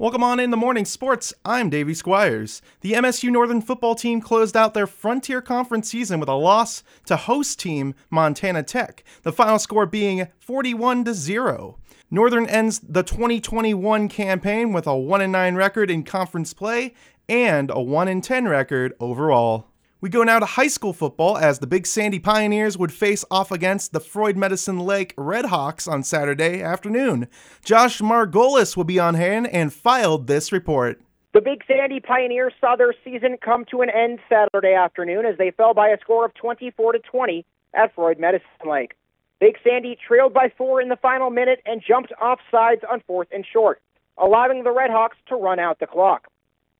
Welcome on in the morning sports. I'm Davey Squires. The MSU Northern football team closed out their Frontier Conference season with a loss to host team Montana Tech, the final score being 41 to 0. Northern ends the 2021 campaign with a 1 9 record in conference play and a 1 10 record overall. We go now to high school football as the Big Sandy Pioneers would face off against the Froid Medicine Lake Redhawks on Saturday afternoon. Josh Margolis will be on hand and filed this report. The Big Sandy Pioneers saw their season come to an end Saturday afternoon as they fell by a score of 24 to 20 at Froid Medicine Lake. Big Sandy trailed by four in the final minute and jumped off sides on fourth and short, allowing the Redhawks to run out the clock.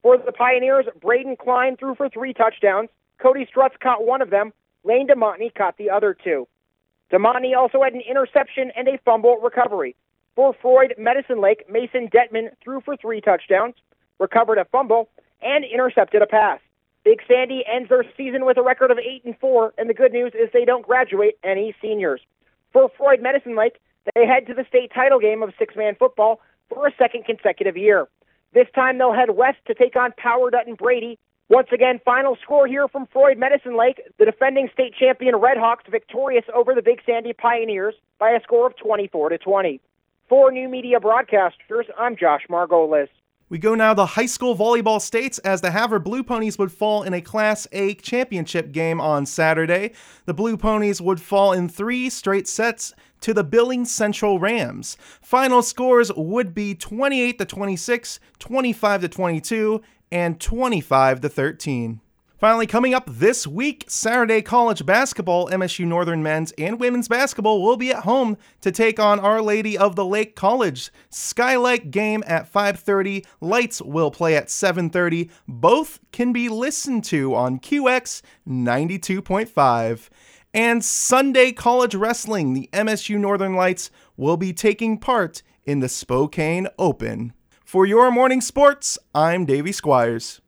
For the Pioneers, Braden Klein threw for three touchdowns, Cody Strutz caught one of them. Lane DeMontney caught the other two. DeMontney also had an interception and a fumble recovery. For Froid Medicine Lake, Mason Detman threw for three touchdowns, recovered a fumble, and intercepted a pass. Big Sandy ends their season with a record of 8 and 4, and the good news is they don't graduate any seniors. For Froid Medicine Lake, they head to the state title game of six man football for a second consecutive year. This time they'll head west to take on Power Dutton Brady once again, final score here from Froid Medicine Lake. The defending state champion Redhawks victorious over the Big Sandy Pioneers by a score of 24 to 20. For New Media Broadcasters, I'm Josh Margolis. We go now to high school volleyball states as the Havre Blue Ponies would fall in a Class A championship game on Saturday. The Blue Ponies would fall in three straight sets to the Billings Central Rams. Final scores would be 28 to 26, 25 to 22, and 25 to 13. Finally, coming up this week, Saturday college basketball, MSU Northern men's and women's basketball will be at home to take on Our Lady of the Lake College. Skylight game at 5:30. Lights will play at 7:30. Both can be listened to on QX 92.5. And Sunday college wrestling, the MSU Northern Lights will be taking part in the Spokane Open. For your morning sports, I'm Davey Squires.